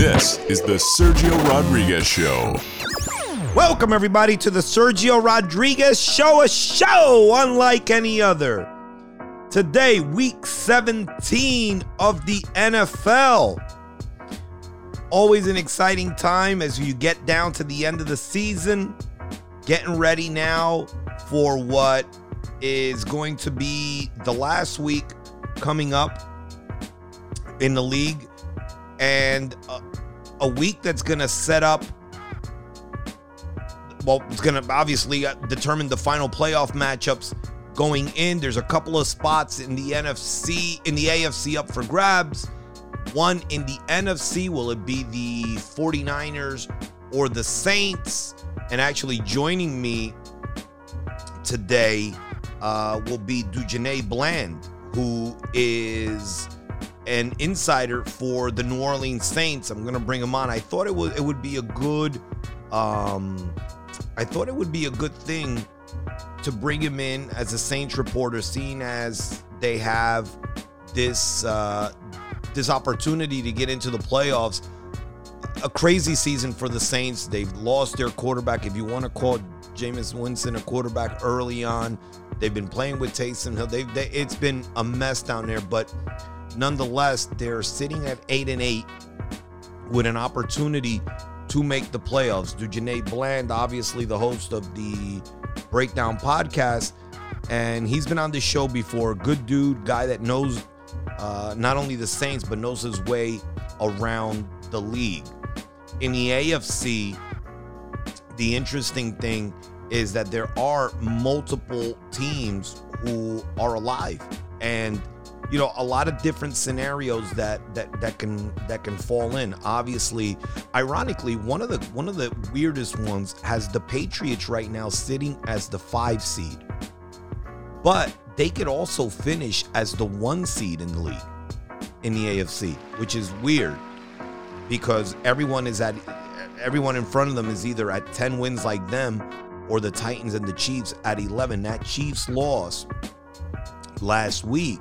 This is the Sergio Rodriguez Show. Welcome, everybody, to the Sergio Rodriguez Show, a show unlike any other. Today, week 17 of the NFL. Always an exciting time as you get down to the end of the season. Getting ready now for what is going to be the last week coming up in the league and a, a week that's going to set up well it's going to obviously uh, determine the final playoff matchups going in. There's a couple of spots in the NFC in the AFC up for grabs. One in the NFC will it be the 49ers or the Saints? And actually joining me today uh, will be Dujunnea Bland who is an insider for the New Orleans Saints. I'm gonna bring him on. I thought it would it would be a good um I thought it would be a good thing to bring him in as a Saints reporter, seeing as they have this uh this opportunity to get into the playoffs. A crazy season for the Saints. They've lost their quarterback. If you want to call Jameis Winston a quarterback early on, they've been playing with Taysom Hill. They've they, it's been a mess down there, but nonetheless, they're sitting at eight and eight with an opportunity to make the playoffs. Dujunnea Bland, obviously the host of the Breakdown podcast, and he's been on this show before. Good dude, guy that knows uh, not only the Saints but knows his way around the league. In the AFC, the interesting thing is that there are multiple teams who are alive and you know a lot of different scenarios that that that can that can fall in. Obviously ironically one of the one of the weirdest ones has the patriots right now sitting as the 5 seed but they could also finish as the 1 seed in the league in the AFC which is weird because everyone is at everyone in front of them is either at 10 wins like them or the Titans and the Chiefs at 11 that Chiefs loss last week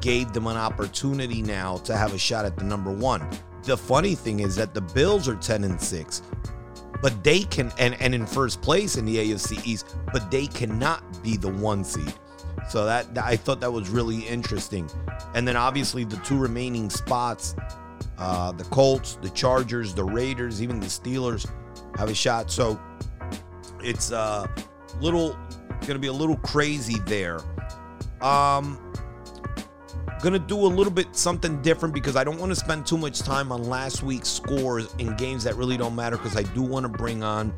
gave them an opportunity now to have a shot at the number one. The funny thing is that the Bills are 10 and 6, but they can, and, and in first place in the AFC East, but they cannot be the one seed. So that I thought that was really interesting. And then obviously the two remaining spots, uh, the Colts, the Chargers, the Raiders, even the Steelers have a shot. So it's a uh, little gonna be a little crazy there. Um, Gonna do a little bit something different because I don't want to spend too much time on last week's scores in games that really don't matter because I do want to bring on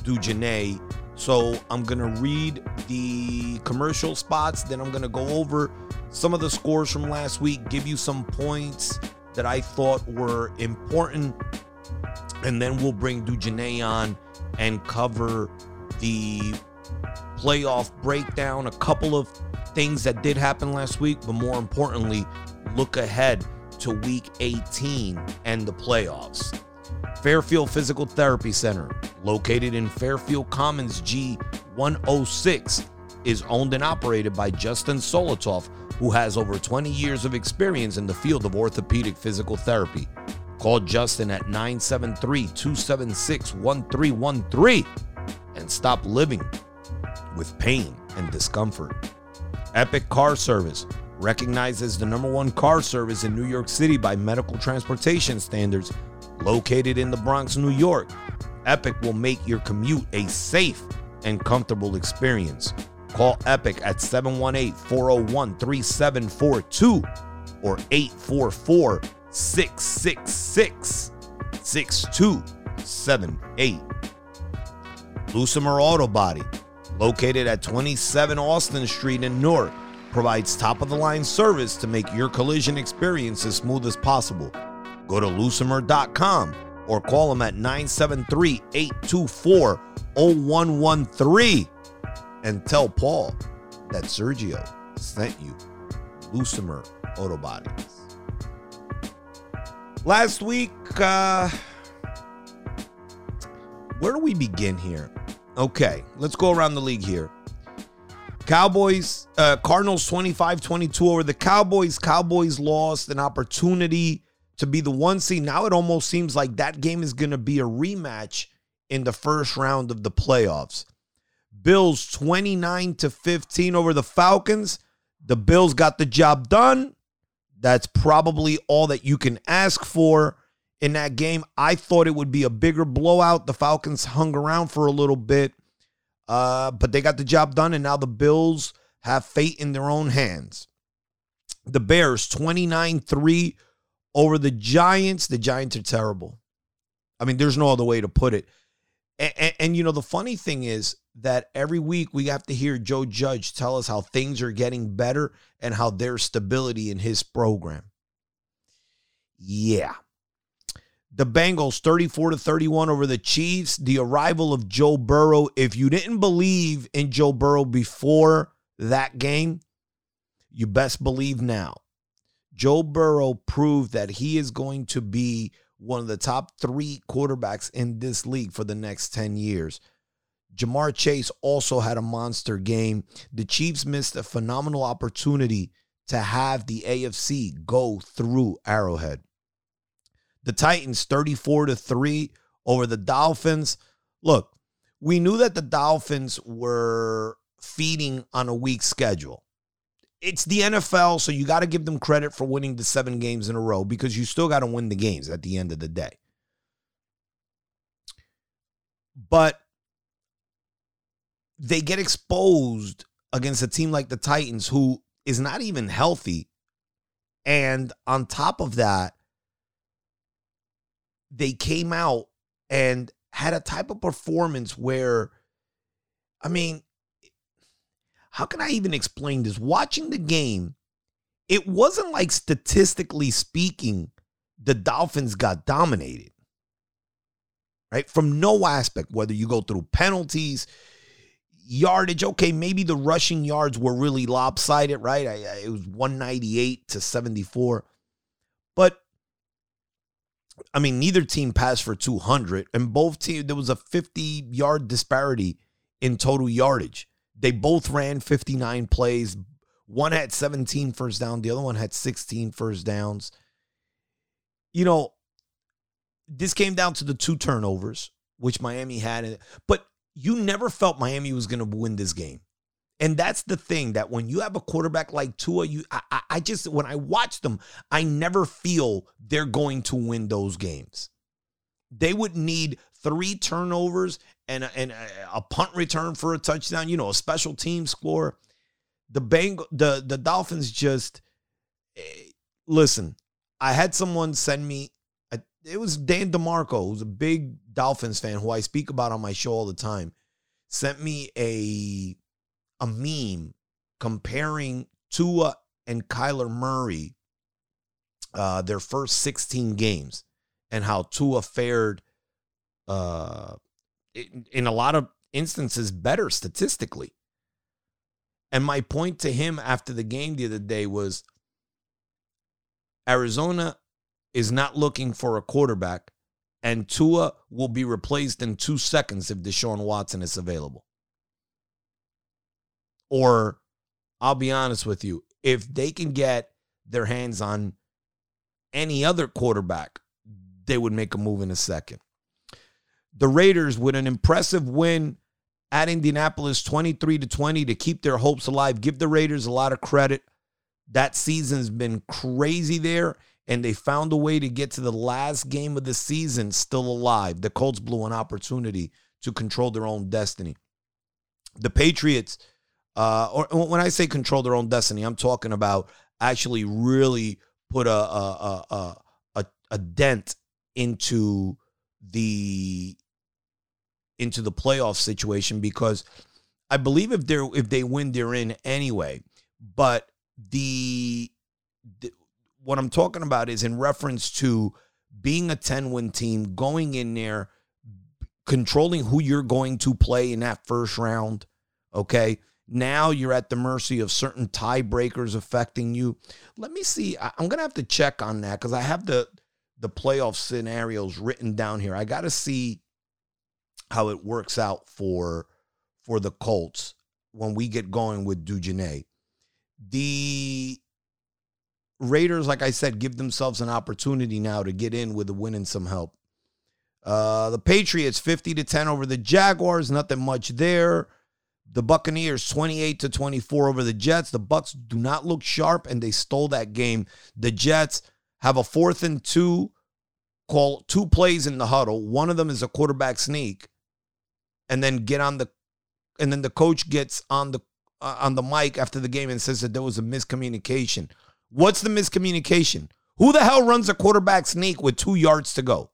Dujunnea. So I'm gonna read the commercial spots, then I'm gonna go over some of the scores from last week, give you some points that I thought were important, and then we'll bring Dujunnea on and cover the playoff breakdown, a couple of things that did happen last week, but more importantly, look ahead to week 18 and the playoffs. Fairfield Physical Therapy Center, located in Fairfield Commons G 106, is owned and operated by Justin Solotov, who has over 20 years of experience in the field of orthopedic physical therapy. Call Justin at 973 276 1313 and stop living with pain and discomfort. Epic Car Service, recognized as the number one car service in New York City by medical transportation standards, located in the Bronx, New York. Epic will make your commute a safe and comfortable experience. Call Epic at 718 401 3742 or 844 666 6278. Lucimer Auto Body located at 27 Austin Street in Newark, provides top of the line service to make your collision experience as smooth as possible. Go to lucimer.com or call them at 973 824 0113 and tell Paul that Sergio sent you Lucimer Auto Bodies. Last week, uh, where do we begin here? Okay, let's go around the league here. Cowboys, uh, Cardinals 25 22 over the Cowboys. Cowboys lost an opportunity to be the one seed. Now it almost seems like that game is going to be a rematch in the first round of the playoffs. Bills 29 to 15 over the Falcons. The Bills got the job done. That's probably all that you can ask for in that game. I thought it would be a bigger blowout. The Falcons hung around for a little bit, uh, but they got the job done, and now the Bills have fate in their own hands. The Bears 29 3 over the Giants. The Giants are terrible. I mean, there's no other way to put it. And, and, and, you know, the funny thing is that every week we have to hear Joe Judge tell us how things are getting better and how there's stability in his program. Yeah. The Bengals 34 to 31 over the Chiefs. The arrival of Joe Burrow. If you didn't believe in Joe Burrow before that game, you best believe now. Joe Burrow proved that he is going to be one of the top three quarterbacks in this league for the next 10 years. Ja'Marr Chase also had a monster game. The Chiefs missed a phenomenal opportunity to have the AFC go through Arrowhead. The Titans 34 to 3 over the Dolphins. Look, we knew that the Dolphins were feeding on a weak schedule. It's the NFL, so you got to give them credit for winning the seven games in a row because you still got to win the games at the end of the day. But they get exposed against a team like the Titans, who is not even healthy. And on top of that, they came out and had a type of performance where, I mean, how can I even explain this? Watching the game, it wasn't like statistically speaking, the Dolphins got dominated, right? From no aspect, whether you go through penalties, yardage, okay, maybe the rushing yards were really lopsided, right? I, I, it was 198 to 74. I mean, neither team passed for 200, and both teams, there was a 50 yard disparity in total yardage. They both ran 59 plays. One had 17 first down, the other one had 16 first downs. You know, this came down to the two turnovers, which Miami had. But you never felt Miami was going to win this game. And that's the thing that when you have a quarterback like Tua, you I, I just when I watch them, I never feel they're going to win those games. They would need three turnovers and a, and a punt return for a touchdown. You know, a special team score. The Bang the the Dolphins just eh, listen. I had someone send me. A, it was Dan DeMarco, who's a big Dolphins fan, who I speak about on my show all the time. Sent me a a meme comparing Tua and Kyler Murray, uh, their first 16 games, and how Tua fared uh, in, in a lot of instances better statistically. And my point to him after the game the other day was Arizona is not looking for a quarterback, and Tua will be replaced in two seconds if Deshaun Watson is available. Or I'll be honest with you, if they can get their hands on any other quarterback, they would make a move in a second. The Raiders with an impressive win at Indianapolis 23 to 20 to keep their hopes alive. Give the Raiders a lot of credit. That season's been crazy there and they found a way to get to the last game of the season still alive. The Colts blew an opportunity to control their own destiny. The Patriots uh, or when I say control their own destiny, I'm talking about actually really put a a a, a, a dent into the into the playoff situation because I believe if they're if they win, they're in anyway. But the, the what I'm talking about is in reference to being a 10 win team, going in there, controlling who you're going to play in that first round. Okay. Now you're at the mercy of certain tiebreakers affecting you. Let me see. I'm gonna have to check on that because I have the the playoff scenarios written down here. I got to see how it works out for for the Colts when we get going with Dujunnea. The Raiders, like I said, give themselves an opportunity now to get in with a win and some help. Uh, the Patriots 50 to 10 over the Jaguars, nothing much there. The Buccaneers 28 to 24 over the Jets. The Bucks do not look sharp and they stole that game. The Jets have a fourth and two call two plays in the huddle. One of them is a quarterback sneak and then get on the and then the coach gets on the uh, on the mic after the game and says that there was a miscommunication. What's the miscommunication? Who the hell runs a quarterback sneak with 2 yards to go?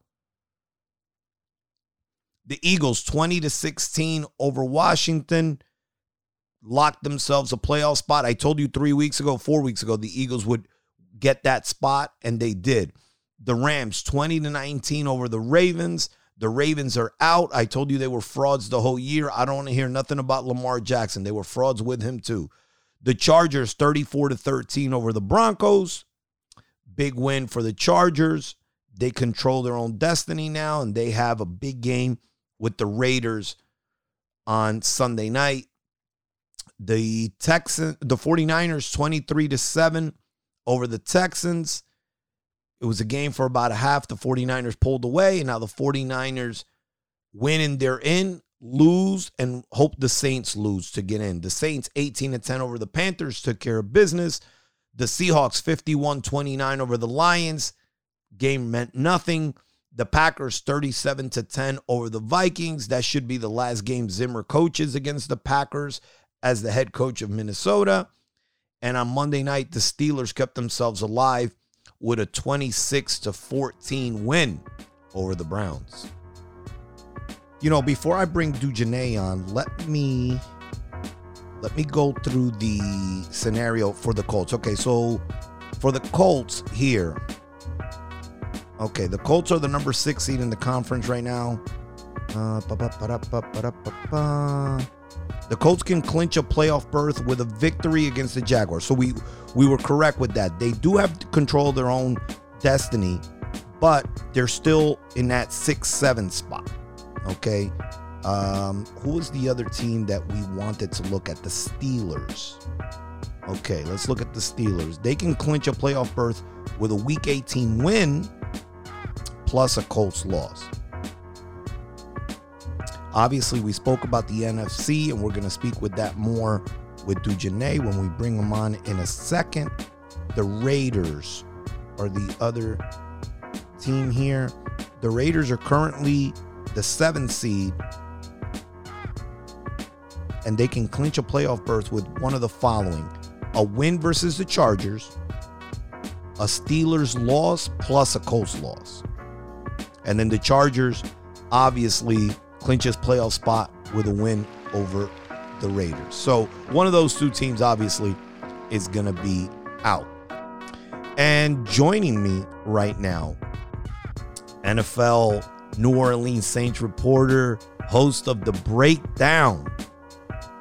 The Eagles 20 to 16 over Washington locked themselves a playoff spot. I told you 3 weeks ago, 4 weeks ago the Eagles would get that spot and they did. The Rams 20 to 19 over the Ravens. The Ravens are out. I told you they were frauds the whole year. I don't want to hear nothing about Lamar Jackson. They were frauds with him too. The Chargers 34 to 13 over the Broncos. Big win for the Chargers. They control their own destiny now and they have a big game with the Raiders on Sunday night. The Texans the 49ers 23 to 7 over the Texans. It was a game for about a half. The 49ers pulled away, and now the 49ers win and they're in, lose, and hope the Saints lose to get in. The Saints 18 to 10 over the Panthers took care of business. The Seahawks 51 29 over the Lions. Game meant nothing. The Packers 37 to 10 over the Vikings. That should be the last game Zimmer coaches against the Packers as the head coach of Minnesota. And on Monday night, the Steelers kept themselves alive with a 26 to 14 win over the Browns. You know, before I bring Dujunnea on, let me let me go through the scenario for the Colts. Okay, so for the Colts here. Okay, the Colts are the number six seed in the conference right now. Uh, the Colts can clinch a playoff berth with a victory against the Jaguars. So we we were correct with that. They do have control of their own destiny, but they're still in that six seven spot. Okay. Um, who was the other team that we wanted to look at? The Steelers. Okay, let's look at the Steelers. They can clinch a playoff berth with a Week 18 win plus a Colts loss. Obviously, we spoke about the NFC, and we're going to speak with that more with Dujunnea when we bring him on in a second. The Raiders are the other team here. The Raiders are currently the seventh seed, and they can clinch a playoff berth with one of the following a win versus the Chargers, a Steelers loss plus a Colts loss. And then the Chargers obviously clinches playoff spot with a win over the Raiders. So one of those two teams obviously is going to be out. And joining me right now, NFL New Orleans Saints reporter, host of The Breakdown,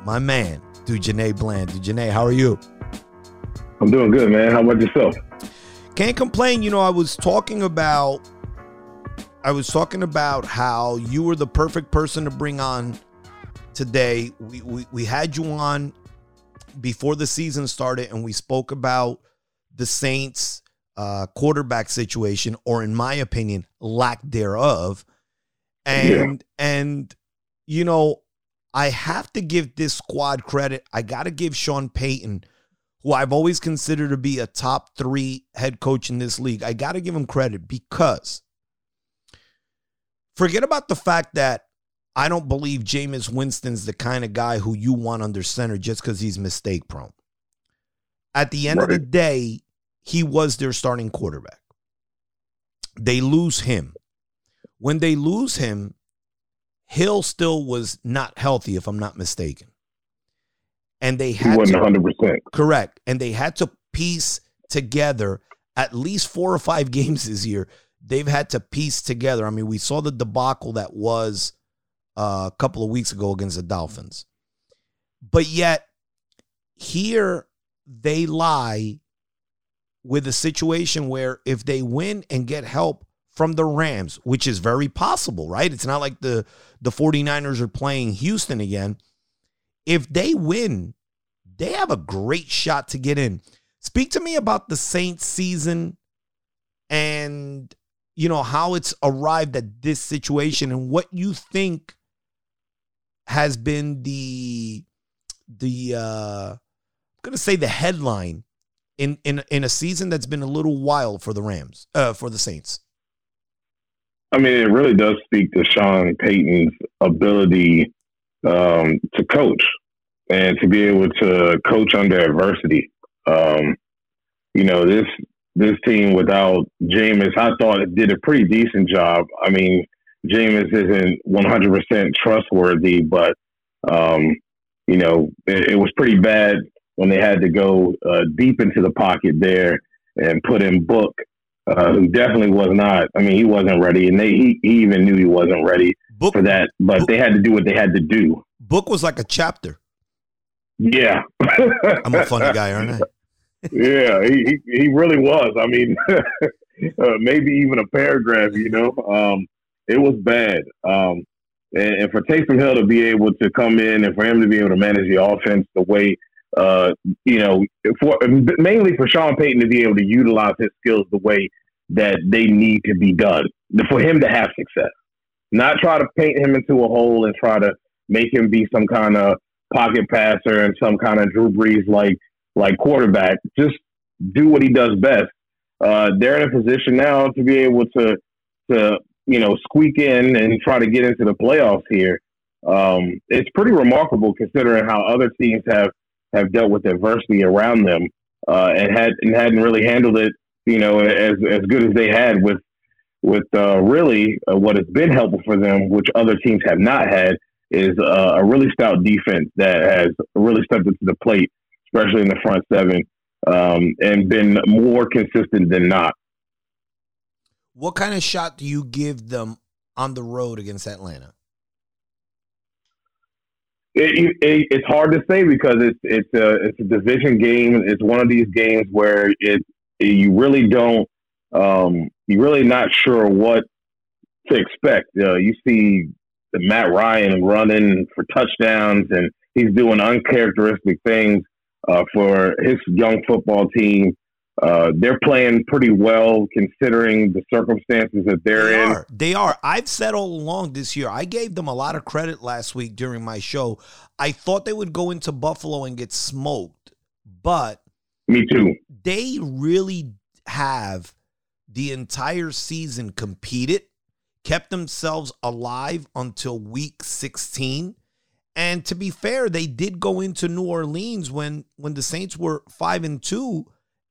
my man, Dujunnea Bland. Dujunnea, how are you? I'm doing good, man. How about yourself? Can't complain. You know, I was talking about I was talking about how you were the perfect person to bring on today. We, we, we had you on before the season started, and we spoke about the Saints' uh, quarterback situation, or in my opinion, lack thereof. And yeah. and you know, I have to give this squad credit. I got to give Sean Payton, who I've always considered to be a top three head coach in this league. I got to give him credit because Forget about the fact that I don't believe Jameis Winston's the kind of guy who you want under center just because he's mistake prone. At the end right. of the day, he was their starting quarterback. They lose him. When they lose him, Hill still was not healthy, if I'm not mistaken. And they had he wasn't to, 100%. Correct. And they had to piece together at least four or five games this year they've had to piece together. I mean, we saw the debacle that was uh, a couple of weeks ago against the Dolphins. But yet, here they lie with a situation where if they win and get help from the Rams, which is very possible, right? It's not like the, the 49ers are playing Houston again. If they win, they have a great shot to get in. Speak to me about the Saints season and you know how it's arrived at this situation and what you think has been the the uh I'm gonna say the headline in in in a season that's been a little wild for the Rams, uh for the Saints. I mean, it really does speak to Sean Payton's ability um, to coach and to be able to coach under adversity. Um, you know, this this team without Jameis, I thought it did a pretty decent job. I mean, Jameis isn't 100% trustworthy, but, um, you know, it, it, was pretty bad when they had to go uh, deep into the pocket there and put in Book, uh, who definitely was not. I mean, he wasn't ready, and they he, he even knew he wasn't ready Book, for that. But Book, they had to do what they had to do. Book was like a chapter. Yeah, I'm a funny guy, aren't I? Yeah, he, he really was. I mean, uh, maybe even a paragraph. You know, um, it was bad. Um, and, and, for Taysom Hill to be able to come in and for him to be able to manage the offense the way, uh, you know, for mainly for Sean Payton to be able to utilize his skills the way that they need to be done for him to have success. Not try to paint him into a hole and try to make him be some kind of pocket passer and some kind of Drew Brees like like quarterback. Just do what he does best. Uh, they're in a position now to be able to to you know squeak in and try to get into the playoffs here. Um, it's pretty remarkable considering how other teams have have dealt with adversity around them uh, and had and hadn't really handled it you know as as good as they had with with uh, really uh, what has been helpful for them, which other teams have not had, is uh, a really stout defense that has really stepped into the plate especially in the front seven, um, and been more consistent than not. What kind of shot do you give them on the road against Atlanta? It, it, it's hard to say because it's it's a it's a division game. It's one of these games where it, you really don't um, you're really not sure what to expect. Uh, you see Matt Ryan running for touchdowns and he's doing uncharacteristic things uh, for his young football team. Uh, they're playing pretty well considering the circumstances that they're they in. Are. They are. I've said all along this year, I gave them a lot of credit last week during my show. I thought they would go into Buffalo and get smoked, but. Me too. They really have the entire season competed, kept themselves alive until week 16 and to be fair, they did go into New Orleans when when the Saints were five and two,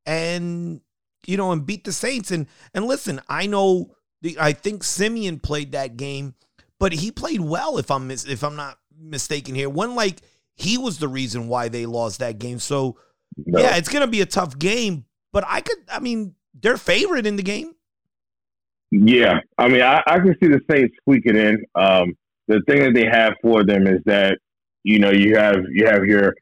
and you know, and beat the Saints. And and listen, I know the I think Siemian played that game, but he played well. If I'm if I'm not mistaken here, one like he was the reason why they lost that game. So no. yeah, it's gonna be a tough game. But I could, I mean, they're favorite in the game. Yeah, I mean, I, I can see the Saints squeaking in. Um, the thing that they have for them is that you know you have you have your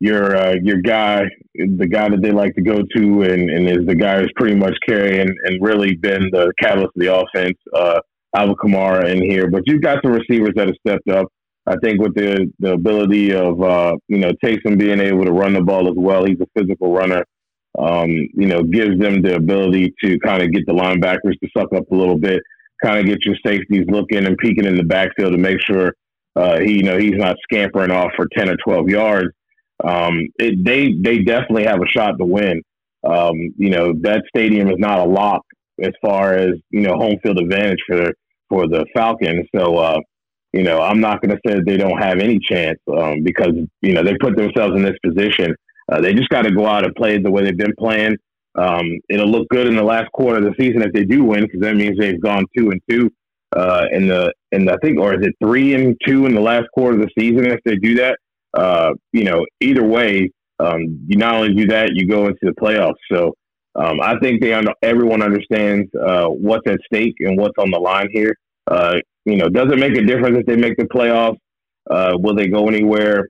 your uh, your guy, the guy that they like to go to, and, and is the guy who's pretty much carrying and really been the catalyst of the offense. Uh, Alvin Kamara in here, but you've got some receivers that have stepped up. I think with the the ability of uh, you know Taysom being able to run the ball as well, he's a physical runner. Um, you know, gives them the ability to kind of get the linebackers to suck up a little bit kind of get your safeties looking and peeking in the backfield to make sure uh, he, you know, he's not scampering off for ten or twelve yards. Um, it, they they definitely have a shot to win. Um, you know, that stadium is not a lock as far as you know home field advantage for for the Falcons. So, uh, you know, I'm not going to say they don't have any chance um, because you know they put themselves in this position. Uh, they just got to go out and play the way they've been playing. Um, it'll look good in the last quarter of the season if they do win, because that means they've gone two and two uh, in the in the, I think, or is it three and two in the last quarter of the season if they do that? Uh, you know, either way, um, you not only do that, you go into the playoffs. So um, I think they everyone understands uh, what's at stake and what's on the line here. Uh, you know, does it make a difference if they make the playoffs? Uh, will they go anywhere?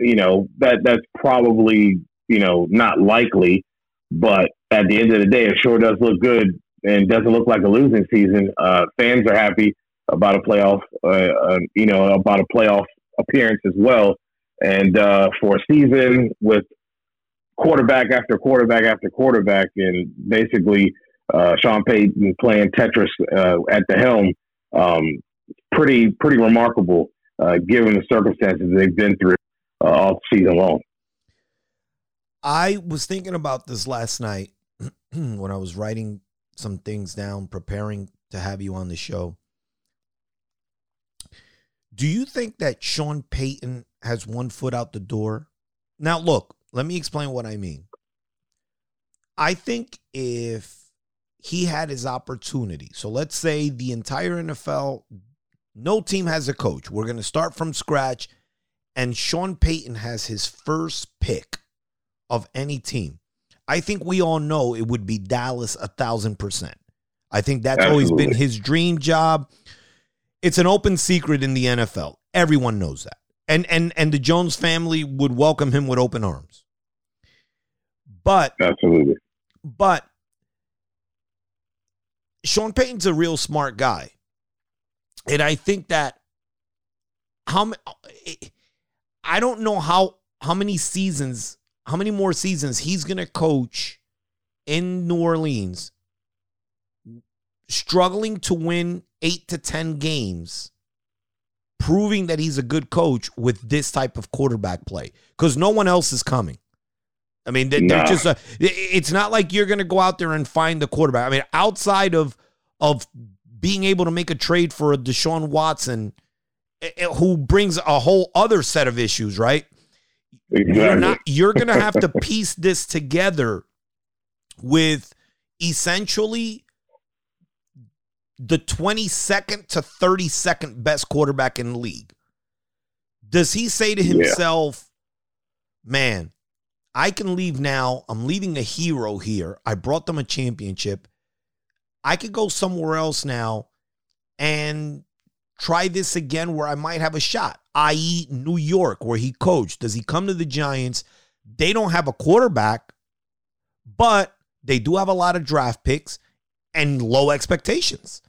You know, that that's probably you know not likely. But at the end of the day, it sure does look good and doesn't look like a losing season. Uh, fans are happy about a playoff, uh, uh, you know, about a playoff appearance as well. And uh, for a season with quarterback after quarterback after quarterback, and basically uh, Sean Payton playing Tetris uh, at the helm. Um, pretty pretty remarkable given the circumstances they've been through all season long. I was thinking about this last night when I was writing some things down, preparing to have you on the show. Do you think that Sean Payton has one foot out the door? Now, look, let me explain what I mean. I think if he had his opportunity, so let's say the entire NFL, no team has a coach. We're going to start from scratch, and Sean Payton has his first pick of any team. I think we all know it would be Dallas a thousand percent. I think that's Absolutely. always been his dream job. It's an open secret in the NFL. Everyone knows that. And and and the Jones family would welcome him with open arms. But Absolutely. But Sean Payton's a real smart guy. And I think that how I don't know how how many seasons, how many more seasons he's going to coach in New Orleans struggling to win 8 to 10 games proving that he's a good coach with this type of quarterback play cuz no one else is coming. I mean, they're, nah. just. Uh, a, it's not like you're going to go out there and find the quarterback. I mean, outside of of being able to make a trade for a Deshaun Watson, who brings a whole other set of issues, right? Exactly. You're not. You're going to have to piece this together with essentially the 22nd to 32nd best quarterback in the league. Does he say to himself, yeah. man, I can leave now. I'm leaving a hero here. I brought them a championship. I could go somewhere else now and try this again where I might have a shot, i.e., New York, where he coached. Does he come to the Giants? They don't have a quarterback, but they do have a lot of draft picks and low expectations.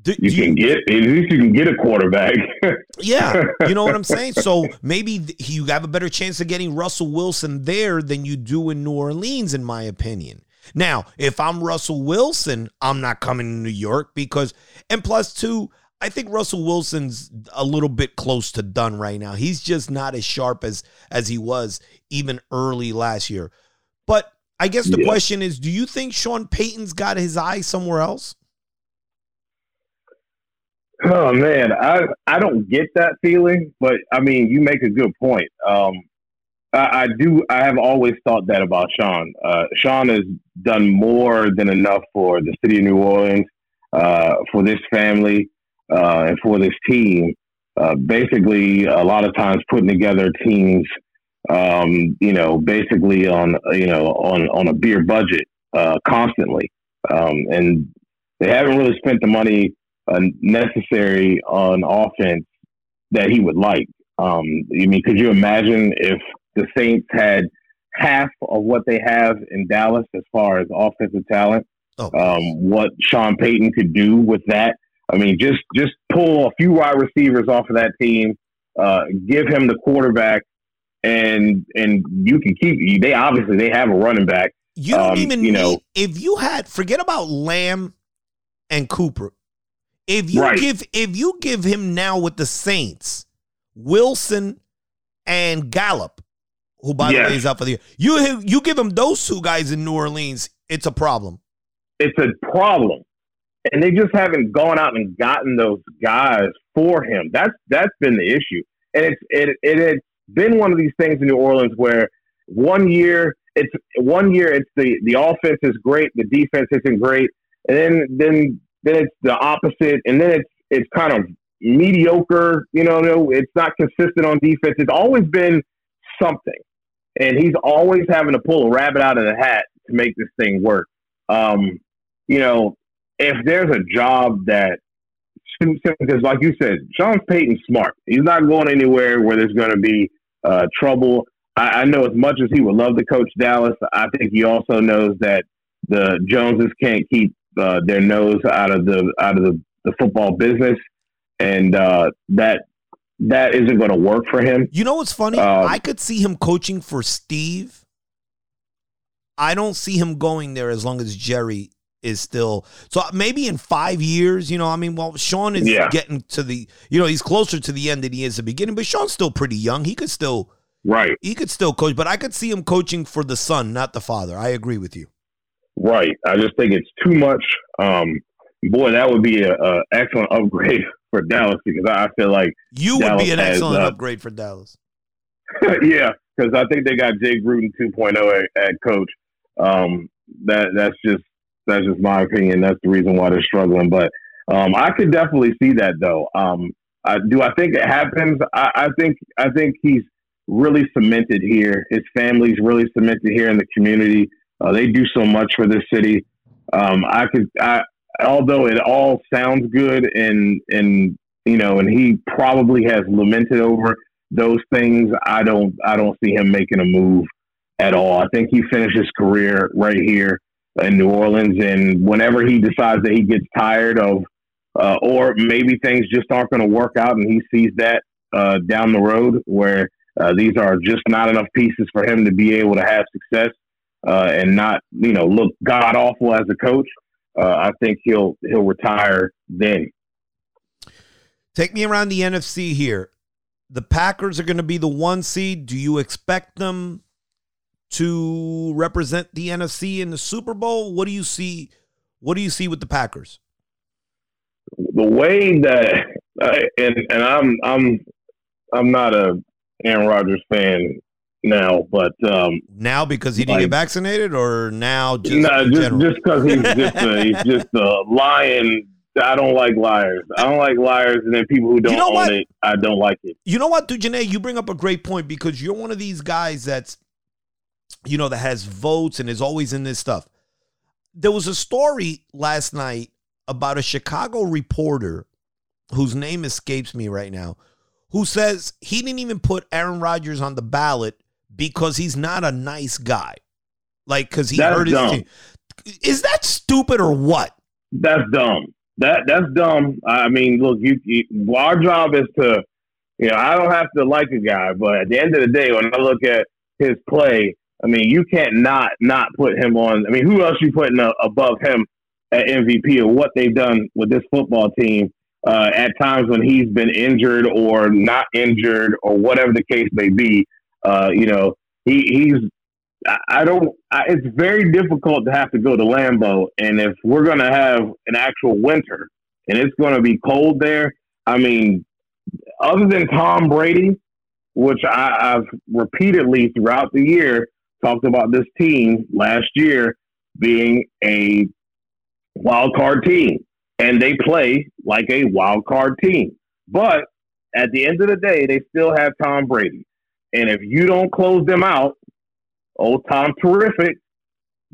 Do, you can you, get at least you can get a quarterback. yeah, you know what I'm saying. So maybe you have a better chance of getting Russell Wilson there than you do in New Orleans, in my opinion. Now, if I'm Russell Wilson, I'm not coming to New York because, and plus two, I think Russell Wilson's a little bit close to done right now. He's just not as sharp as as he was even early last year. But I guess the yeah. question is, do you think Sean Payton's got his eye somewhere else? Oh man, I I don't get that feeling, but I mean, you make a good point. Um, I, I, do. I have always thought that about Sean. Uh, Sean has done more than enough for the city of New Orleans, uh, for this family, uh, and for this team. Uh, basically, a lot of times putting together teams, um, you know, basically on you know on on a beer budget uh, constantly, um, and they haven't really spent the money uh, necessary on offense that he would like. Um, I mean, could you imagine if the Saints had half of what they have in Dallas as far as offensive talent? Oh. Um, what Sean Payton could do with that? I mean, just just pull a few wide receivers off of that team, uh, give him the quarterback, and and you can keep. They obviously they have a running back. You don't um, even you know if you had forget about Lamb and Cooper. If you right. give if you give him now with the Saints, Wilson and Gallup, who by yes. the way is out for the year, you you give him those two guys in New Orleans, it's a problem. It's a problem, and they just haven't gone out and gotten those guys for him. That's that's been the issue, and it's it it has been one of these things in New Orleans where one year it's one year it's the the offense is great, the defense isn't great, and then then then it's the opposite, and then it's it's kind of mediocre. You know, it's not consistent on defense. It's always been something, and he's always having to pull a rabbit out of the hat to make this thing work. Um, you know, if there's a job that because, like you said, Sean Payton's smart. He's not going anywhere where there's going to be uh, trouble. I, I know as much as he would love to coach Dallas, I think he also knows that the Joneses can't keep uh, their nose out of the out of the, the football business, and uh, that that isn't going to work for him. You know what's funny? Um, I could see him coaching for Steve I don't see him going there as long as Jerry is still. So maybe in five years, you know, I mean, well, Sean is Yeah. getting to the, you know, he's closer to the end than he is the beginning, but Sean's still pretty young. He could still, Right, he could still coach, but I could see him coaching for the son, not the father. I agree with you. right. I just think it's too much. Um, boy, that would be a, a excellent upgrade for Dallas because I feel like You would be an has, excellent uh, upgrade for Dallas. yeah, because I think they got Jay Gruden 2.0 at, at coach. Um, that that's just that's just my opinion. That's the reason why they're struggling. But um, I could definitely see that though. Um, I, do I think it happens? I, I think I think he's really cemented here. His family's really cemented here in the community. Uh, they do so much for this city. Um, I could, I, although it all sounds good and and you know, and he probably has lamented over those things. I don't, I don't see him making a move at all. I think he finished his career right here in New Orleans, and whenever he decides that he gets tired of, uh, or maybe things just aren't going to work out, and he sees that uh, down the road where uh, these are just not enough pieces for him to be able to have success uh, and not, you know, look god awful as a coach. Uh, I think he'll he'll retire then. Take me around the NFC here. The Packers are going to be the one seed. Do you expect them to represent the NFC in the Super Bowl? What do you see? What do you see with the Packers? the way that uh, and and I'm I'm I'm not a Aaron Rodgers fan now, but um, Now because he didn't Like- get vaccinated, or now just in just because he's just a, he's just a lying. I don't like liars. I don't like liars, and then people who don't know own what? it, I don't like it. You know what, Dujunnea? You bring up a great point because you're one of these guys that's, you know, that has votes and is always in this stuff. There was a story last night about a Chicago reporter whose name escapes me right now, who says he didn't even put Aaron Rodgers on the ballot because he's not a nice guy. Like, because he That's hurt his dumb. team. Is that stupid or what? That's dumb. That that's dumb. I mean, look, you, you our job is to, you know, I don't have to like a guy, but at the end of the day, when I look at his play, I mean, you can't not not put him on. I mean, who else you putting uh, above him at MVP or what they've done with this football team uh, at times when he's been injured or not injured or whatever the case may be. Uh, you know, he, he's. I- I don't. I, it's very difficult to have to go to Lambeau, and if we're going to have an actual winter and it's going to be cold there, I mean, other than Tom Brady, which I, I've repeatedly throughout the year talked about this team last year being a wild card team, and they play like a wild card team. But at the end of the day, they still have Tom Brady, and if you don't close them out, old Tom Terrific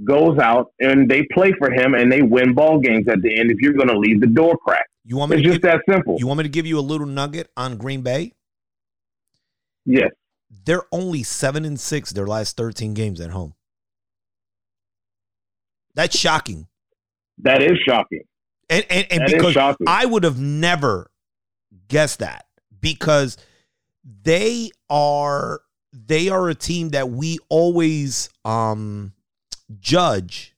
goes out and they play for him and they win ball games at the end. If you're going to leave the door cracked, You want me it's to just give, that simple. you want me to give you a little nugget on Green Bay? yes, They're only seven and six their last 13 games at home. That's shocking. that is shocking. And and, and That because. I would have never guessed that because they are they are a team that we always um judge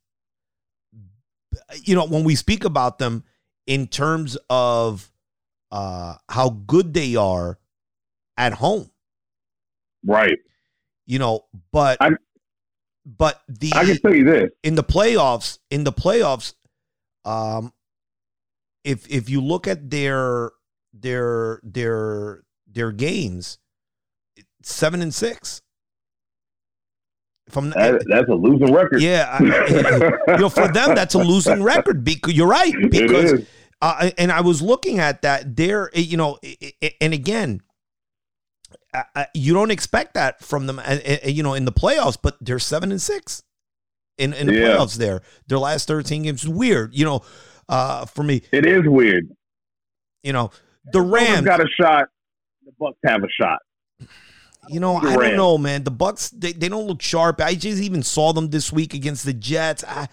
you know when we speak about them in terms of uh how good they are at home Right. you know but I- but the I can tell you this. in the playoffs in the playoffs um if if you look at their their their their games 7 and 6 if I'm That, that's a losing record. yeah I- you know for them that's a losing record because you're right because uh, and I was looking at that there, you know, and again, I- I- you don't expect that from them, you know, in the playoffs, but they're seven and six in, in the Yeah. playoffs there. Their last 13 games is weird, you know, uh, for me, It is weird. you know, the Rams Rams, got a shot. The Bucks have a shot. you know, I don't know, man. The Bucks, they, they don't look sharp. I just even saw them this week against the Jets. I,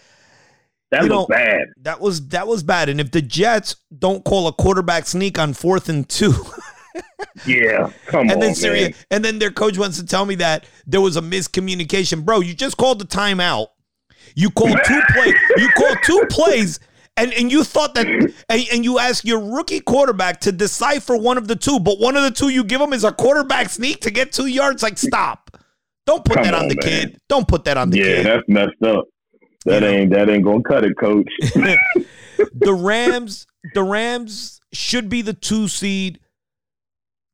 That You was know, bad. that was that was bad. And if the Jets don't call a quarterback sneak on fourth and two, Yeah, come and on, then. Syria, and then their coach wants to tell me that there was a miscommunication. Bro, you just called the timeout You call two plays. You call two plays. And, and you thought that, and, and you ask your rookie quarterback to decipher one of the two, but one of the two you give him is a quarterback sneak to get two yards. Like, stop! Don't put Come that on, on, the man. kid. Don't put that on the yeah, kid. Yeah, that's messed up. That You know? ain't that ain't gonna cut it, coach. the Rams, the Rams should be the two seed.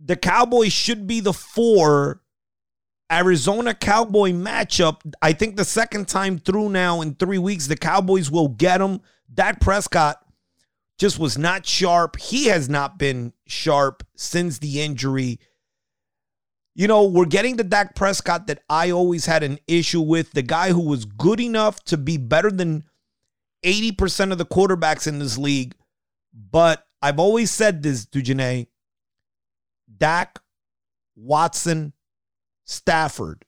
The Cowboys should be the four. Arizona Cowboy matchup. I think the second time through now in three weeks, the Cowboys will get them. Dak Prescott just was not sharp. He has not been sharp since the injury. You know, we're getting the Dak Prescott that I always had an issue with. The guy who was good enough to be better than 80% of the quarterbacks in this league. But I've always said this, Dujunnea. Dak, Watson, Stafford,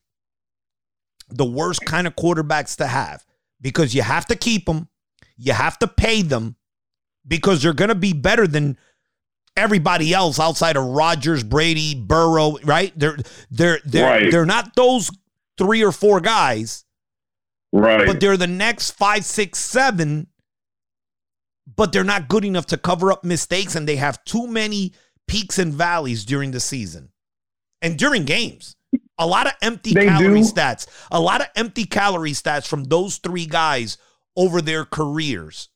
the worst kind of quarterbacks to have because you have to keep them, you have to pay them because they're going to be better than everybody else outside of Rodgers, Brady, Burrow, right? They're they're they're Right. they're not those three or four guys right. but they're the next five, six, seven, but they're not good enough to cover up mistakes, and they have too many peaks and valleys during the season and during games. A lot of empty They calorie do. stats, a lot of empty calorie stats from those three guys over their careers.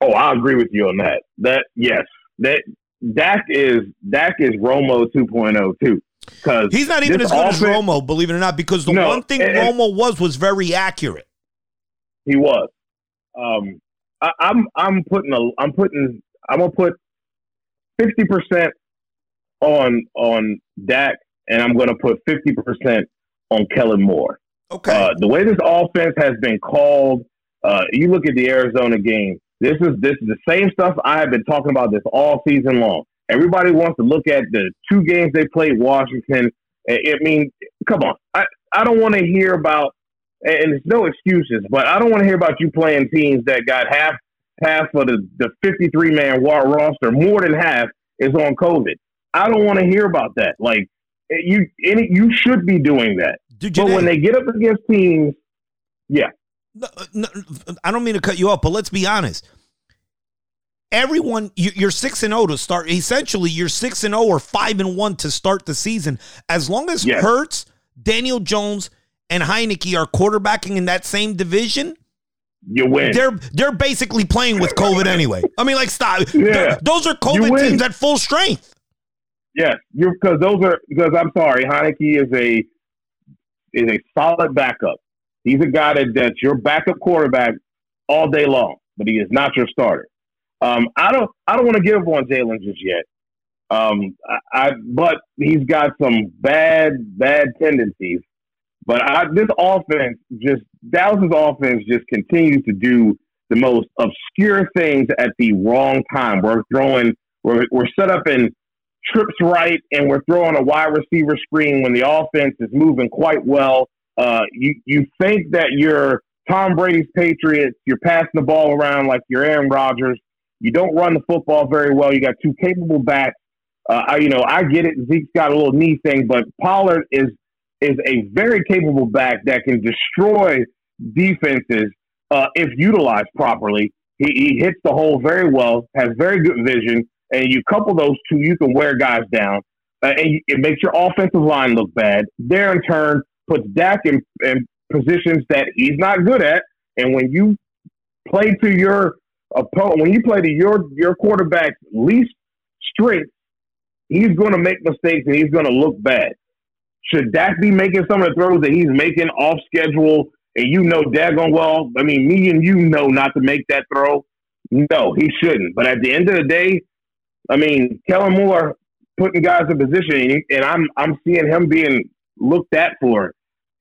Oh, I agree with you on that. That yes, that Dak is Dak is Romo 2.0 too. Because He's not even as good as offense- Romo, believe it or not, because the No, one thing and- and- Romo was was very accurate. he was. Um, I, I'm I'm putting a I'm putting I'm gonna put fifty percent on on Dak, and I'm gonna put fifty percent on Kellen Moore. Okay. Uh, the way this offense has been called, uh, you look at the Arizona game. This is this is the same stuff I have been talking about this all season long. Everybody wants to look at the two games they played Washington. I I mean, come on. I, I don't want to hear about and it's no excuses, but I don't want to hear about you playing teams that got half half of the, the 53 man roster, more than half is on COVID. I don't want to hear about that. Like eh, you, any, you should be doing that. Dude, But when they get up against teams, no, no, I don't mean to cut you off, but let's be honest. Everyone, you- you're six and zero to start. Essentially, you're six and zero or five and one to start the season. As long as Yes. Hurts, Daniel Jones, and Heineke are quarterbacking in that same division, you win. they're they're basically playing with COVID anyway. I mean, like, stop. Yeah. Those are COVID teams at full strength. Yes, you're because those are because I'm sorry, Heineke is a is a solid backup. He's a guy that, that's your backup quarterback all day long, but he is not your starter. Um, I don't I don't want to give on Jalen just yet. Um, I, I but he's got some bad bad tendencies. But I, this offense just Dallas's offense just continues to do the most obscure things at the wrong time. We're throwing we're we're set up in trips right and we're throwing a wide receiver screen when the offense is moving quite well. Uh, you you think that you're Tom Brady's Patriots, you're passing the ball around like you're Aaron Rodgers. You don't run the football very well. You got two capable backs. Uh, I, you know, I get it. Zeke's got a little knee thing, but Pollard is is a very capable back that can destroy defenses uh, if utilized properly. He, he hits the hole very well, has very good vision, and you couple those two, you can wear guys down, uh, and it makes your offensive line look bad. There, in turn, puts Dak in, in positions that he's not good at, and when you play to your opponent, when you play to your your quarterback's least strength, he's going to make mistakes and he's going to look bad. Should Dak be making some of the throws that he's making off schedule? And you know, daggone well, I mean, me and you know not to make that throw. No, he shouldn't. But at the end of the day, I mean, Kellen Moore putting guys in position, and I'm I'm seeing him being looked at for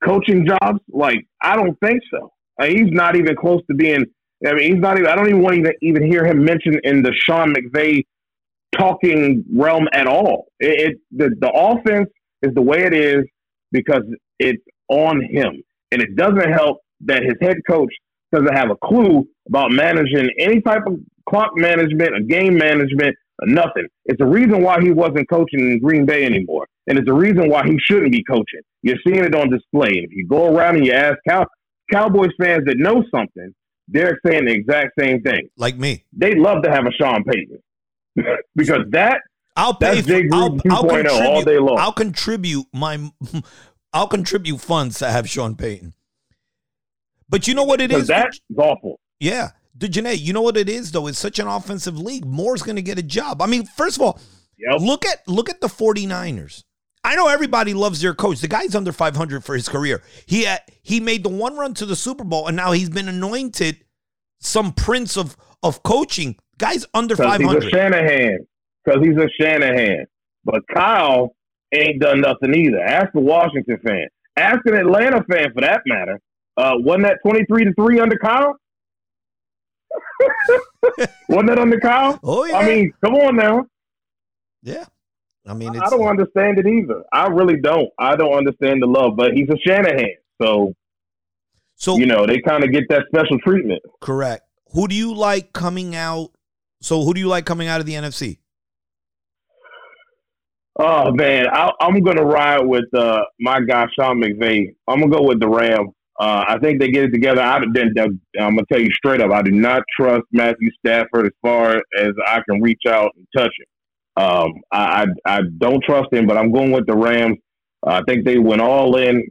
coaching jobs. Like I don't think so. Mean, he's not even close to being. I mean, he's not even. I don't even want to even, hear him mentioned in the Sean McVay talking realm at all. It, it the the offense is the way it is because it's on him, and it doesn't help that his head coach doesn't have a clue about managing any type of clock management, or game management, nothing. It's the reason why he wasn't coaching in Green Bay anymore, and it's the reason why he shouldn't be coaching. You're seeing it on display. If you go around and you ask Cal, Cowboys fans that know something, they're saying the exact same thing. Like me, they love to have a Sean Payton because that I'll pay. For, I'll, I'll 2.0 all day long. I'll contribute my. I'll contribute funds to have Sean Payton. But you know what it is? that's awful. Yeah. Janae, you know what it is though? It's such an offensive league. Moore's going to get a job. I mean, first of all, Yep. look at look at the 49ers. I know everybody loves their coach. The guy's under 500 for his career. He had, he made the one run to the Super Bowl and now he's been anointed some prince of of coaching. Guy's under Because he's a 500. Shanahan. Because he's a Shanahan. But Kyle ain't done nothing either. Ask the Washington fan. Ask an Atlanta fan for that matter. Uh, wasn't that 23 to 3 under Kyle? wasn't that under Kyle? Oh yeah. I mean, come on now. yeah. I mean, it's, I don't understand it either. I really don't. I don't understand the love, but he's a Shanahan. So, so you know, they kind of get that special treatment. correct. Who do you like coming out? So who do you like coming out of the NFC? Oh man, I, I'm gonna ride with uh, my guy Sean McVay. I'm gonna go with the Rams. Uh, I think they get it together. I, I'm gonna tell you straight up, I do not trust Matthew Stafford as far as I can reach out and touch him. Um, I, I I don't trust him, but I'm going with the Rams. Uh, I think they went all in.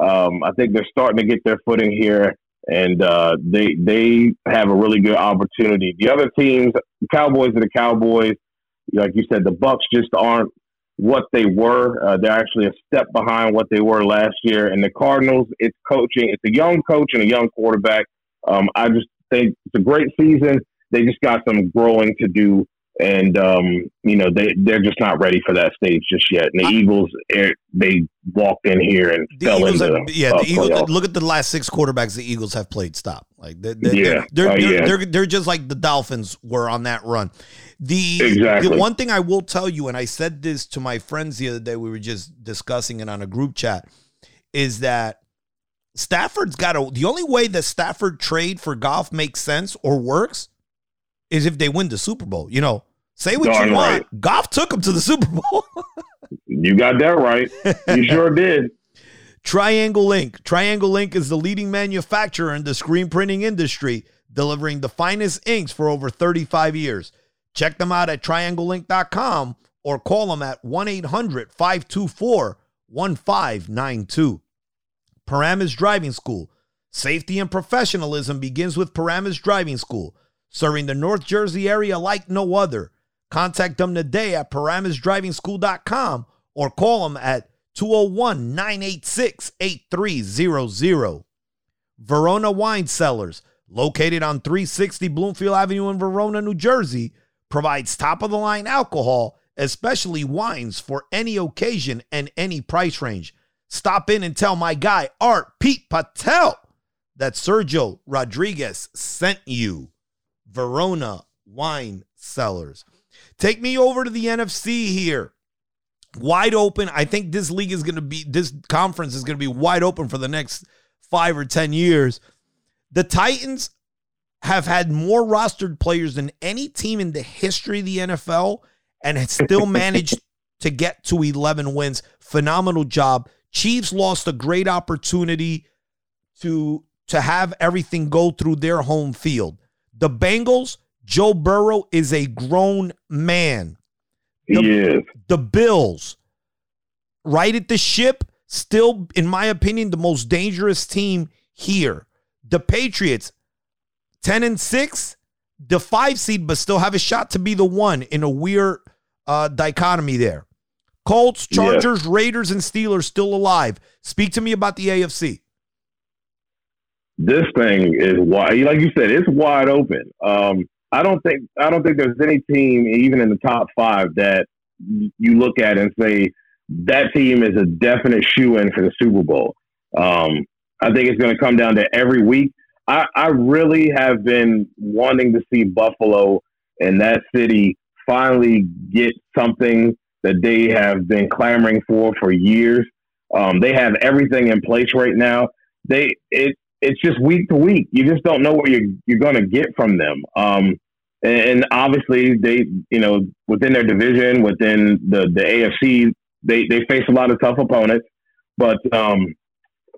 Um, I think they're starting to get their footing here, and uh, they they have a really good opportunity. The other teams, the Cowboys are the Cowboys. Like you said, the Bucks just aren't what they were. Uh, they're actually a step behind what they were last year. And the Cardinals, it's coaching. It's a young coach and a young quarterback. Um, I just think it's a great season. They just got some growing to do. And, um, you know, they, they're just not ready for that stage just yet. And the I- Eagles, eh, they walked in here and fell Eagles, into have, yeah. uh, The Eagles. Look at the last six quarterbacks the Eagles have played. Stop. Like they're, they're, Yeah. they're, they're, yeah. they're, they're just like the Dolphins were on that run. The Exactly. the one thing I will tell you, and I said this to my friends the other day, we were just discussing it on a group chat, is that Stafford's got a. The only way the Stafford trade for Goff makes sense or works is if they win the Super Bowl. You know, say what Darn you want. right. Goff took them to the Super Bowl. You got that right. You sure did. Triangle Inc. Triangle Inc. is the leading manufacturer in the screen printing industry, delivering the finest inks for over 35 years. Check them out at triangleinc.com or call them at 1 800 524 1592. Paramus Driving School. Safety and professionalism begins with Paramus Driving School, serving the North Jersey area like no other. Contact them today at paramusdrivingschool.com or call them at 201 986 8300. Verona Wine Cellars, located on 360 Bloomfield Avenue in Verona, New Jersey, provides top of the line alcohol, especially wines for any occasion and any price range. Stop in and tell my guy, Art Pete Patel, that Sergio Rodriguez sent you. Verona Wine Cellars. Take me over to the NFC here. Wide open. I think this league is going to be, this conference is going to be wide open for the next five or 10 years. The Titans have had more rostered players than any team in the history of the NFL and has still managed to get to 11 wins. Phenomenal job. Chiefs lost a great opportunity to to have everything go through their home field. The Bengals, Joe Burrow is a grown man. He is. The Bills, right at the ship, still, in my opinion, the most dangerous team here. The Patriots, 10 and 6, the five seed, but still have a shot to be the one in a weird uh, dichotomy there. Colts. Chargers, Raiders, and Steelers still alive. Speak to me about the AFC. This thing is wide. Like you said, it's wide open. Um, I don't think I don't think there's any team, even in the top five, that you look at and say that team is a definite shoe in for the Super Bowl. Um, I think it's going to come down to every week. I, I really have been wanting to see Buffalo and that city finally get something that they have been clamoring for for years. Um, they have everything in place right now. They it it's just week to week. You just don't know what you're you're going to get from them. Um, and, and obviously, they you know within their division, within the the AFC, they they face a lot of tough opponents. But um,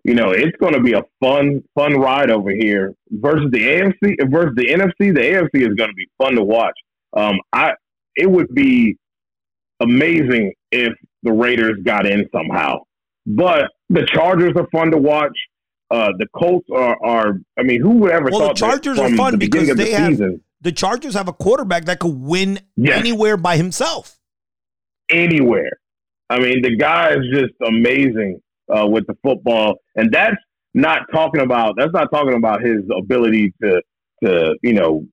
you know, it's going to be a fun, fun ride over here versus the AFC versus the NFC. The AFC is going to be fun to watch. Um, I it would be amazing if the Raiders got in somehow, but the Chargers are fun to watch. Uh, the Colts are, are, I mean, who would ever well, thought the Chargers are fun the because they they have season, the Chargers have a quarterback that could win Yes. anywhere by himself. anywhere. I mean, the guy is just amazing uh, with the football, and that's not talking about that's not talking about his ability to to you know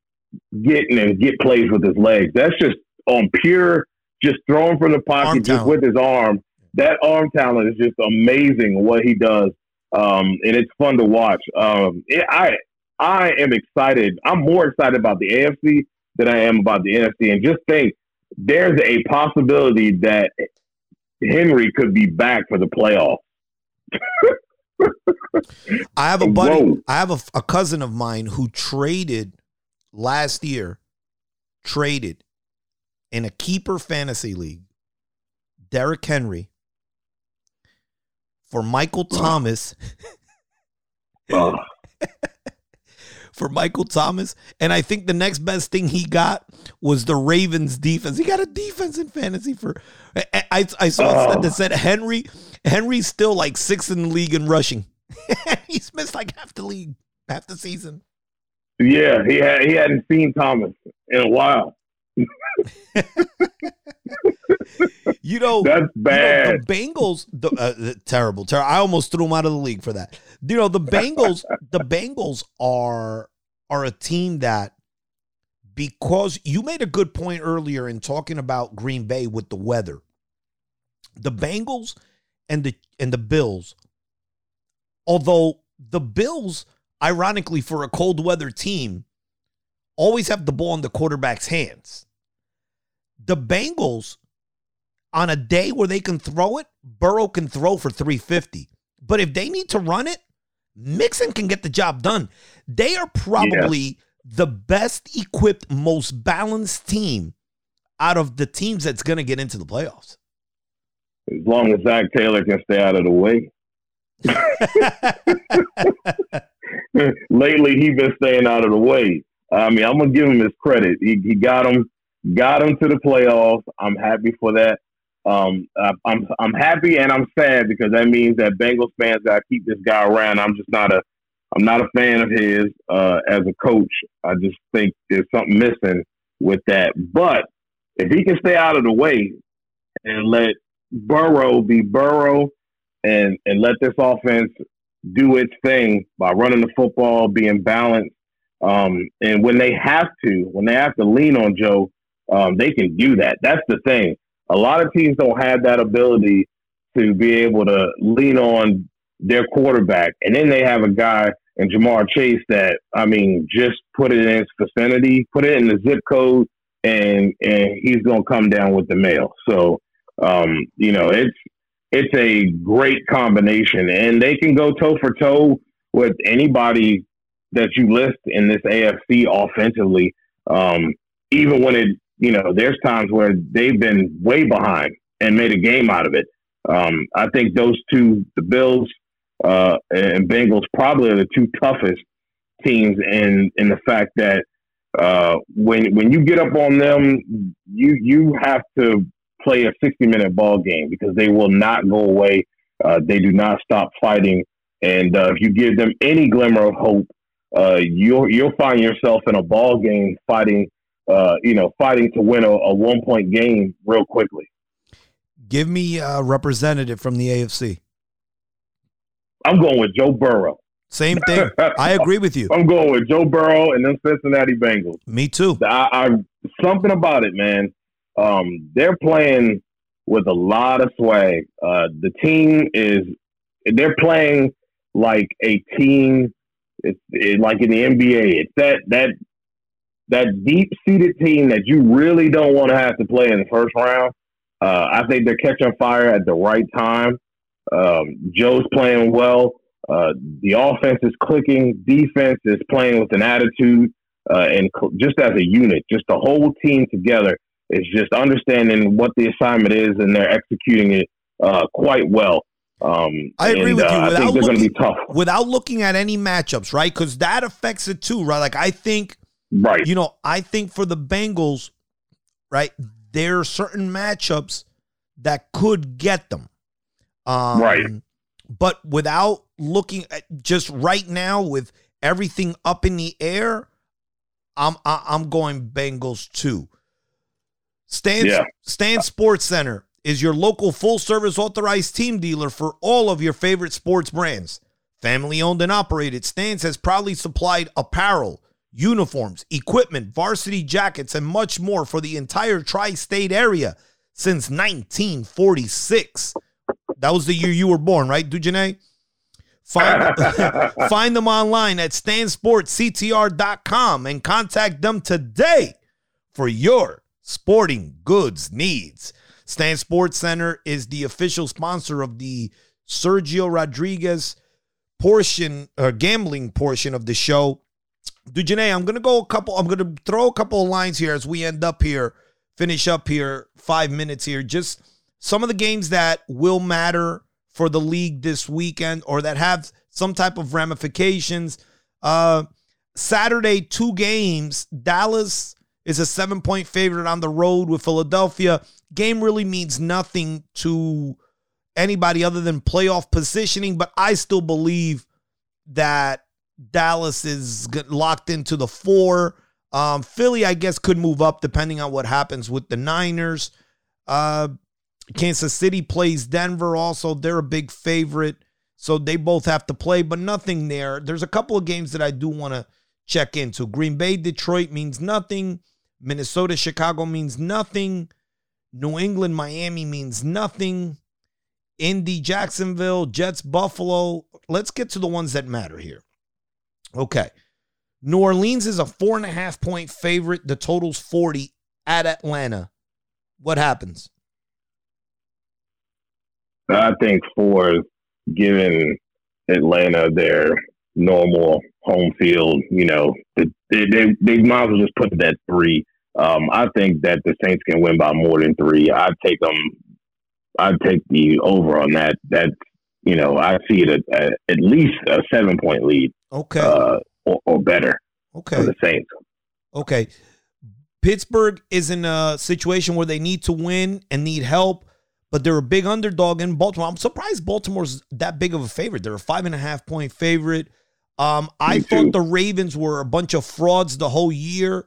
get and get plays with his legs. That's just on pure just throwing from the pocket, just with his arm. That arm talent is just amazing what he does, um, and it's fun to watch. Um, it, I I am excited. I'm more excited about the AFC than I am about the NFC, and just think there's a possibility that Henry could be back for the playoffs. I have a buddy. Whoa. I have a, a cousin of mine who traded last year, traded in a keeper fantasy league, Derrick Henry for Michael Thomas. For Michael Thomas. And I think the next best thing he got was the Ravens defense. He got a defense in fantasy for I I, I saw Oh. that said Henry Henry's still like sixth in the league in rushing. He's missed like half the league, half the season. yeah, he had he hadn't seen Thomas in a while. You know, That's You know, bad. the Bengals, the, uh, the- terrible, terrible. I almost threw them out of the league for that. You know, the Bengals, the Bengals are are a team that because you made a good point earlier in talking about Green Bay with the weather. The Bengals and the and the Bills, although the Bills, ironically, for a cold weather team, always have the ball in the quarterback's hands. The Bengals on a day where they can throw it, Burrow can throw for 350. But if they need to run it, Mixon can get the job done. They are probably the best equipped, most balanced team out of the teams that's going to get into the playoffs. As long as Zac Taylor can stay out of the way. Lately, he's been staying out of the way. I mean, I'm gonna give him his credit. He, he got him, got him to the playoffs. I'm happy for that. Um, I'm I'm happy and I'm sad because that means that Bengals fans got to keep this guy around. I'm just not a I'm not a fan of his uh, as a coach. I just think there's something missing with that. But if he can stay out of the way and let Burrow be Burrow and and let this offense do its thing by running the football, being balanced. Um, and when they have to, when they have to lean on Joe, um, they can do that. That's the thing. A lot of teams don't have that ability to be able to lean on their quarterback, and then they have a guy in Ja'Marr Chase that I mean, just put it in his vicinity, put it in the zip code, and and he's gonna come down with the mail. So um, you know, it's it's a great combination, and they can go toe for toe with anybody that you list in this AFC offensively. Um, even when it, you know, there's times where they've been way behind and made a game out of it. Um, I think those two, the Bills uh, and Bengals, probably are the two toughest teams in in the fact that uh, when when you get up on them, you you have to play a 60 minute ball game because they will not go away. Uh, they do not stop fighting, and uh, if you give them any glimmer of hope, uh, you'll you'll find yourself in a ball game fighting. Uh, you know, fighting to win a, a one point game real quickly. Give me a representative from the AFC. I'm going with Joe Burrow. Same thing. I agree with you. I'm going with Joe Burrow and them Cincinnati Bengals. Me too. I, I something about it, man. Um, they're playing with a lot of swag. Uh, the team is they're playing like a team. It's it, like in the NBA. It's that that that deep seated team that you really don't want to have to play in the first round. Uh, I think they're catching fire at the right time. Um, Joe's playing well. Uh, the offense is clicking. Defense is playing with an attitude uh, and cl- just as a unit, just the whole team together is just understanding what the assignment is and they're executing it uh, quite well. Um, I agree and, with you. uh, I Without think they're going to looking- be tough. Without looking at any matchups, right? Because that affects it too, right? Like I think Right. you know, I think for the Bengals, right, there are certain matchups that could get them. Um, Right. But without looking at just right now with everything up in the air, I'm I- I'm going Bengals too. Stan Yeah. Stan Sports Center is your local full service authorized team dealer for all of your favorite sports brands. Family owned and operated, Stans has proudly supplied apparel, uniforms, equipment, varsity jackets, and much more for the entire tri state area since 1946. That was the year you were born, right, Dujunnea? Find, find them online at stansportsctr.com and contact them today for your sporting goods needs. Stan Sports Center is the official sponsor of the Sergio Rodriguez portion or gambling portion of the show. Dujunnea, I'm gonna go a couple. I'm gonna throw a couple of lines here as we end up here, finish up here, five minutes here. Just some of the games that will matter for the league this weekend or that have some type of ramifications. Uh, Saturday, two games. Dallas is a seven point favorite on the road with Philadelphia. Game really means nothing to anybody other than playoff positioning, but I still believe that Dallas is locked into the four. Um, Philly, I guess, could move up depending on what happens with the Niners. Uh, Kansas City plays Denver also. They're a big favorite. So they both have to play, but nothing there. There's a couple of games that I do want to check into. Green Bay, Detroit means nothing. Minnesota, Chicago means nothing. New England, Miami means nothing. Indy, Jacksonville, Jets, Buffalo. Let's get to the ones that matter here. Okay. New Orleans is a four and a half point favorite. The total's 40 at Atlanta. What happens? I think for giving Atlanta their normal home field, you know, they, they they might as well just put that three. Um, I think that the Saints can win by more than three. I'd take them. I'd take the over on that. That you know, I see it at, at, least a seven point lead, Okay. uh, or, or better for okay. the Saints. Okay. Pittsburgh is in a situation where they need to win and need help, but they're a big underdog in Baltimore. I'm surprised Baltimore's that big of a favorite. They're a five and a half point favorite. Um, I Me thought too. the Ravens were a bunch of frauds the whole year.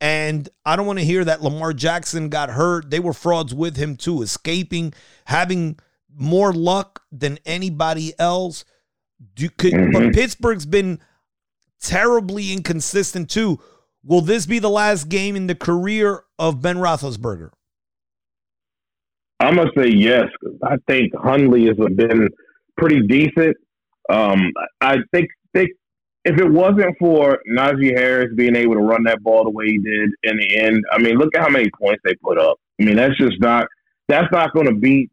And I don't want to hear that Lamar Jackson got hurt. They were frauds with him too, escaping, having more luck than anybody else. Do, could, But Mhm. Pittsburgh's been terribly inconsistent too. Will this be the last game in the career of Ben Roethlisberger? I'm gonna say yes. I think Hundley has been pretty decent. Um, I think think if it wasn't for Najee Harris being able to run that ball the way he did in the end, I mean, look at how many points they put up. I mean, that's just not that's not going to beat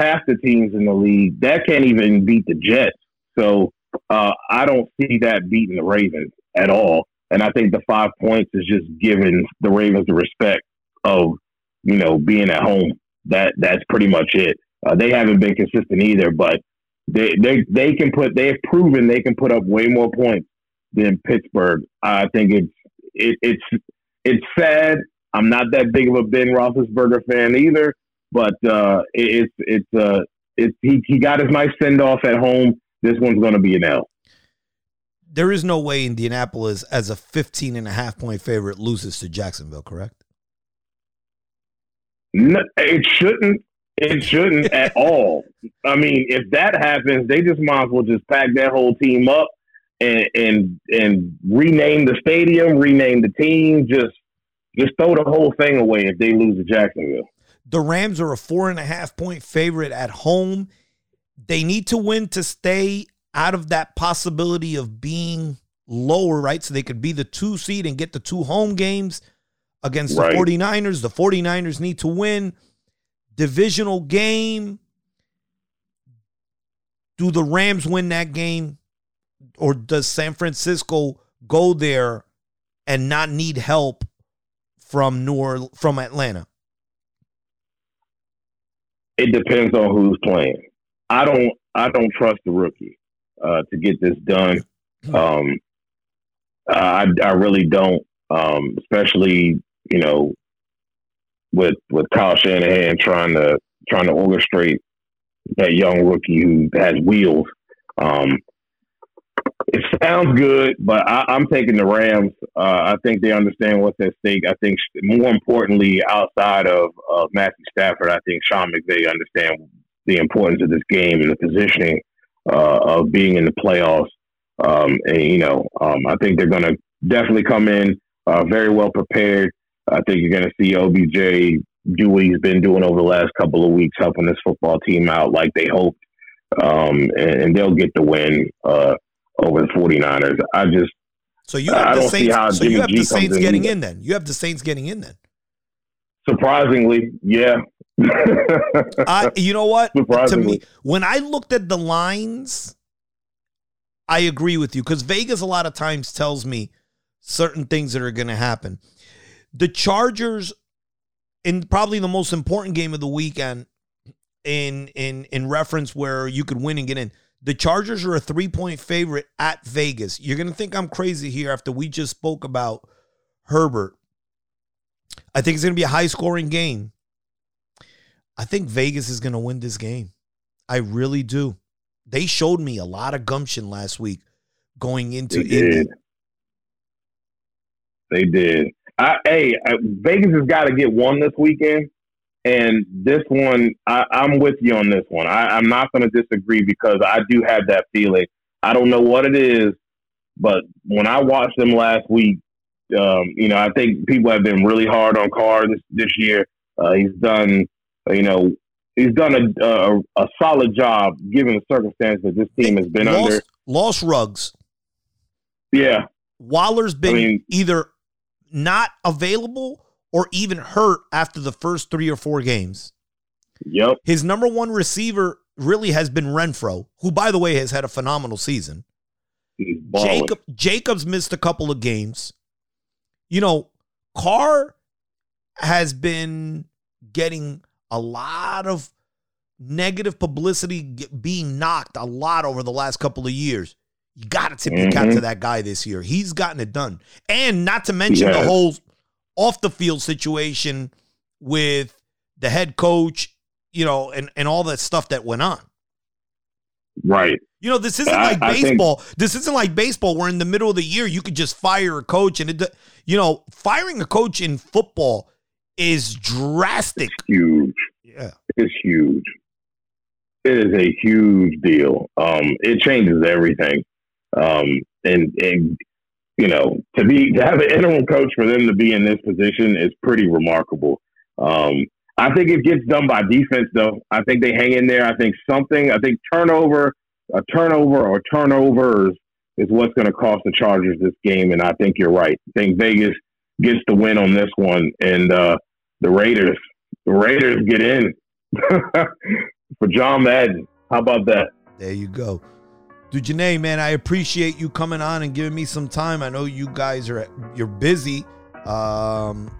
half the teams in the league. That can't even beat the Jets. So uh, I don't see that beating the Ravens at all. And I think the five points is just giving the Ravens the respect of you know being at home that that's pretty much it. Uh, they haven't been consistent either, but they they they can put they have proven they can put up way more points than Pittsburgh. I think it's it, it's it's sad. I'm not that big of a Ben Roethlisberger fan either, but uh, it, it's it's uh it's he he got his nice send off at home. This one's going to be an L. There is no way Indianapolis, as a 15 and a half point favorite, loses to Jacksonville, correct? No, it shouldn't. It shouldn't at all. I mean, if that happens, they just might as well just pack that whole team up and and and rename the stadium, rename the team, just just throw the whole thing away if they lose to Jacksonville. The Rams are a four and a half point favorite at home. They need to win to stay out of that possibility of being lower, right? So they could be the two seed and get the two home games against the Right. 49ers. The 49ers need to win. Divisional game. Do the Rams win that game? Or does San Francisco go there and not need help from New Orleans, from Atlanta? It depends on who's playing. I don't I don't trust the rookie uh, to get this done. Um, I I really don't, um, especially you know with with Kyle Shanahan trying to trying to orchestrate that young rookie who has wheels. Um, it sounds good, but I, am taking the Rams. Uh, I think they understand what's at stake. I think more importantly, outside of uh, Matthew Stafford, I think Sean McVay understand the importance of this game and the positioning uh, of being in the playoffs. Um, and you know, um, I think they're going to definitely come in uh, very well prepared. I think you're going to see OBJ do what he's been doing over the last couple of weeks, helping this football team out like they hoped, um, and, and, they'll get the win uh, over the 49ers. I just so you have the Saints. So you have the Saints getting in. in then. You have the Saints getting in then. Surprisingly, yeah. uh, you know what? To me, when I looked at the lines, I agree with you because Vegas a lot of times tells me certain things that are going to happen. The Chargers, in probably the most important game of the weekend, in in in reference where you could win and get in. The Chargers are a three point favorite at Vegas. You're gonna think I'm crazy here after we just spoke about Herbert. I think it's gonna be a high scoring game. I think Vegas is gonna win this game. I really do. They showed me a lot of gumption last week going into they They did. I, hey, Vegas has got to get one this weekend, and this one, I, am with you on this one. I, I'm not going to disagree because I do have that feeling. I don't know what it is, but when I watched them last week, um, you know, I think people have been really hard on Carr this, this year. Uh, he's done, you know, he's done a, a, a solid job given the circumstances that this team has been lost, under. Lost Ruggs. Yeah, Waller's been I mean, either not available or even hurt after the first three or four games. Yep. His number one receiver really has been Renfrow, who, by the way, has had a phenomenal season. Jacob Jacobs missed a couple of games. You know, Carr has been getting a lot of negative publicity being knocked a lot over the last couple of years. You got to tip mm-hmm. your cap to mm-hmm. that guy this year. He's gotten it done. And not to mention yes. the whole off the field situation with the head coach, you know, and, and all that stuff that went on. Right. You know, this isn't I, like baseball. Think, this isn't like baseball where in the middle of the year you could just fire a coach and it, you know, firing a coach in football is drastic. huge. Yeah. It's huge. It is a huge deal. Um, it changes everything. Um, and and you know to be to have an interim coach for them to be in this position is pretty remarkable. Um, I think it gets done by defense though. I think they hang in there. I think something. I think turnover, a turnover or turnovers is what's going to cost the Chargers this game. And I think you're right. I think Vegas gets the win on this one, and uh, the Raiders, the Raiders get in for John Madden. How about that? There you go. Dujunnea, man, I appreciate you coming on and giving me some time. I know you guys are you're busy. Um,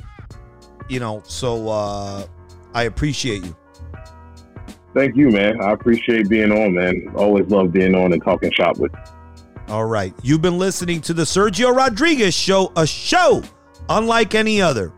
you know, so uh I appreciate you. Thank you, man. I appreciate being on, man. Always love being on and talking shop with. All right. You've been listening to the Sergio Rodriguez show, a show unlike any other.